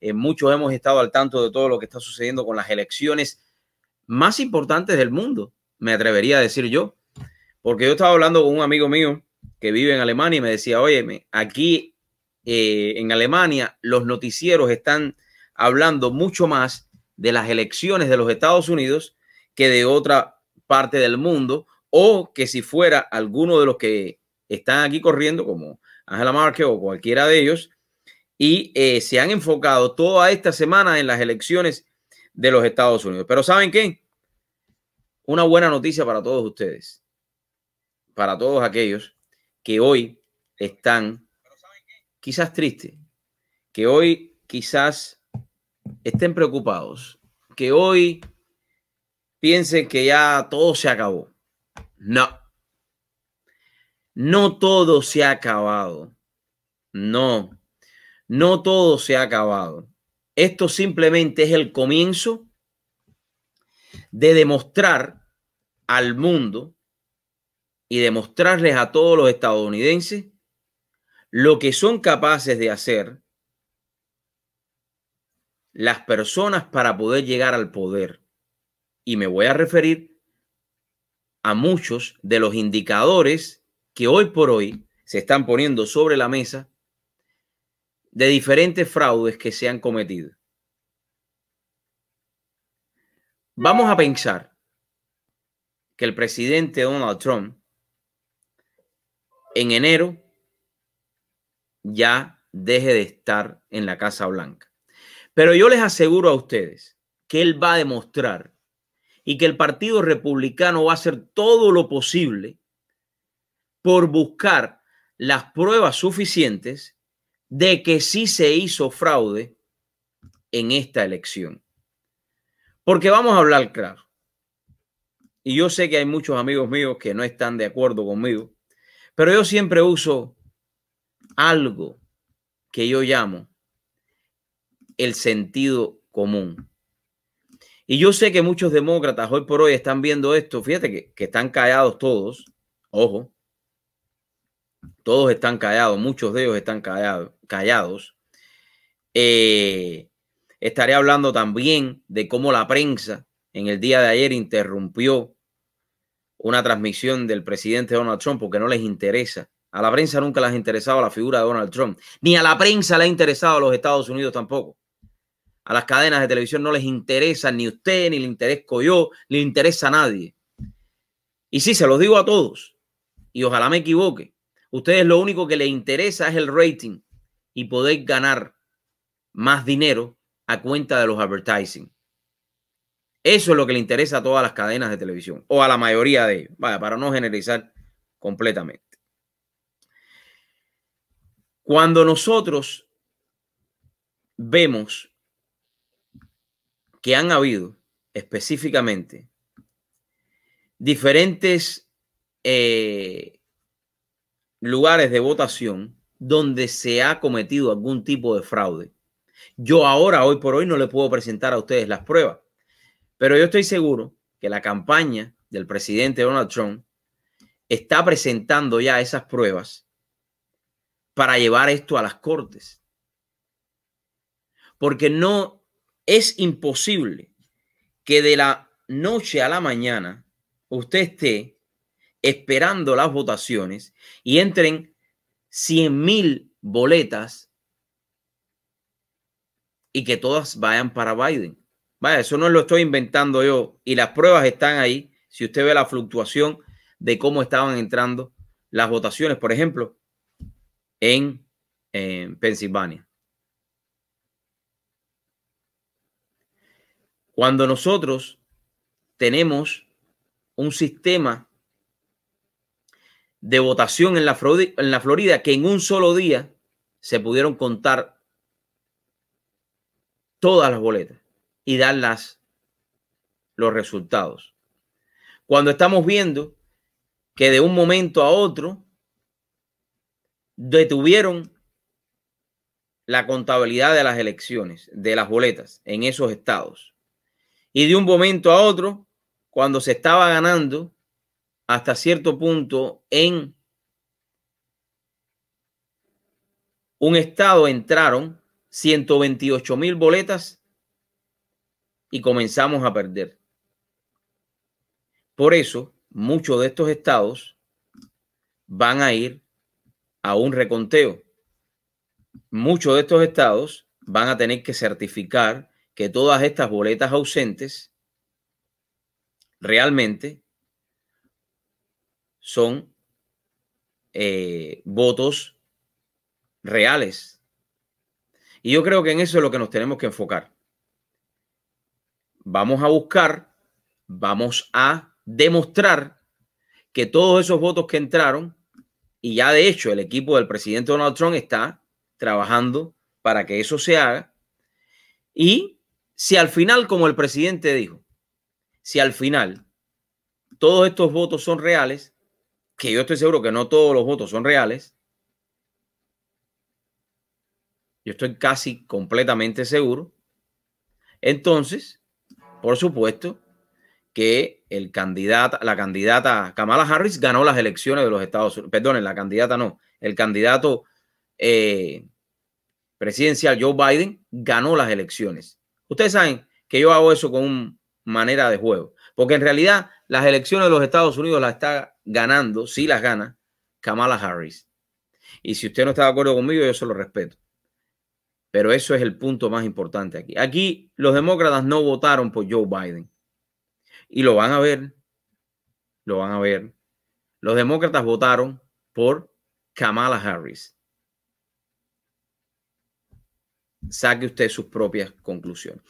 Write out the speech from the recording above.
eh, muchos hemos estado al tanto de todo lo que está sucediendo con las elecciones más importantes del mundo, me atrevería a decir yo, porque yo estaba hablando con un amigo mío que vive en Alemania y me decía, oye, aquí eh, en Alemania los noticieros están hablando mucho más de las elecciones de los Estados Unidos que de otra parte del mundo, o que si fuera alguno de los que están aquí corriendo, como Angela Merkel o cualquiera de ellos, y eh, se han enfocado toda esta semana en las elecciones de los Estados Unidos. Pero ¿saben qué? Una buena noticia para todos ustedes, para todos aquellos que hoy están quizás tristes, que hoy quizás estén preocupados, que hoy piensen que ya todo se acabó. No, no todo se ha acabado. No, no todo se ha acabado. Esto simplemente es el comienzo de demostrar al mundo y demostrarles a todos los estadounidenses lo que son capaces de hacer las personas para poder llegar al poder. Y me voy a referir a muchos de los indicadores que hoy por hoy se están poniendo sobre la mesa de diferentes fraudes que se han cometido. Vamos a pensar que el presidente Donald Trump en enero ya deje de estar en la Casa Blanca. Pero yo les aseguro a ustedes que él va a demostrar y que el Partido Republicano va a hacer todo lo posible por buscar las pruebas suficientes de que sí se hizo fraude en esta elección. Porque vamos a hablar claro. Y yo sé que hay muchos amigos míos que no están de acuerdo conmigo, pero yo siempre uso algo que yo llamo el sentido común. Y yo sé que muchos demócratas hoy por hoy están viendo esto, fíjate que, que están callados todos, ojo, todos están callados, muchos de ellos están callados. Callados. Eh, estaré hablando también de cómo la prensa en el día de ayer interrumpió una transmisión del presidente Donald Trump porque no les interesa. A la prensa nunca les ha interesado la figura de Donald Trump, ni a la prensa le ha interesado a los Estados Unidos tampoco. A las cadenas de televisión no les interesa ni usted, ni le interesco yo, ni le interesa a nadie. Y sí, se los digo a todos, y ojalá me equivoque. Ustedes lo único que les interesa es el rating y poder ganar más dinero a cuenta de los advertising. Eso es lo que le interesa a todas las cadenas de televisión o a la mayoría de ellos, para no generalizar completamente. Cuando nosotros vemos que han habido específicamente diferentes eh, lugares de votación donde se ha cometido algún tipo de fraude. Yo ahora, hoy por hoy, no le puedo presentar a ustedes las pruebas, pero yo estoy seguro que la campaña del presidente Donald Trump está presentando ya esas pruebas para llevar esto a las cortes. Porque no es imposible que de la noche a la mañana usted esté esperando las votaciones y entren 100 mil boletas y que todas vayan para Biden. Vaya, eso no lo estoy inventando yo y las pruebas están ahí. Si usted ve la fluctuación de cómo estaban entrando las votaciones, por ejemplo, en, en Pensilvania. Cuando nosotros tenemos un sistema de votación en la, Florida, en la Florida que en un solo día se pudieron contar todas las boletas y dar las, los resultados. Cuando estamos viendo que de un momento a otro detuvieron la contabilidad de las elecciones, de las boletas en esos estados. Y de un momento a otro, cuando se estaba ganando, hasta cierto punto en un estado entraron 128 mil boletas y comenzamos a perder. Por eso, muchos de estos estados van a ir a un reconteo. Muchos de estos estados van a tener que certificar que todas estas boletas ausentes realmente son eh, votos reales. Y yo creo que en eso es lo que nos tenemos que enfocar. Vamos a buscar, vamos a demostrar que todos esos votos que entraron, y ya de hecho el equipo del presidente Donald Trump está trabajando para que eso se haga, y si al final, como el presidente dijo, si al final todos estos votos son reales, que yo estoy seguro que no todos los votos son reales, yo estoy casi completamente seguro, entonces, por supuesto, que el la candidata Kamala Harris ganó las elecciones de los Estados Unidos. Perdón, la candidata no, el candidato eh, presidencial Joe Biden ganó las elecciones. Ustedes saben que yo hago eso con manera de juego, porque en realidad las elecciones de los Estados Unidos las está ganando, sí las gana Kamala Harris. Y si usted no está de acuerdo conmigo, yo se lo respeto. Pero eso es el punto más importante aquí. Aquí los demócratas no votaron por Joe Biden. Y lo van a ver. Lo van a ver. Los demócratas votaron por Kamala Harris. Saque usted sus propias conclusiones.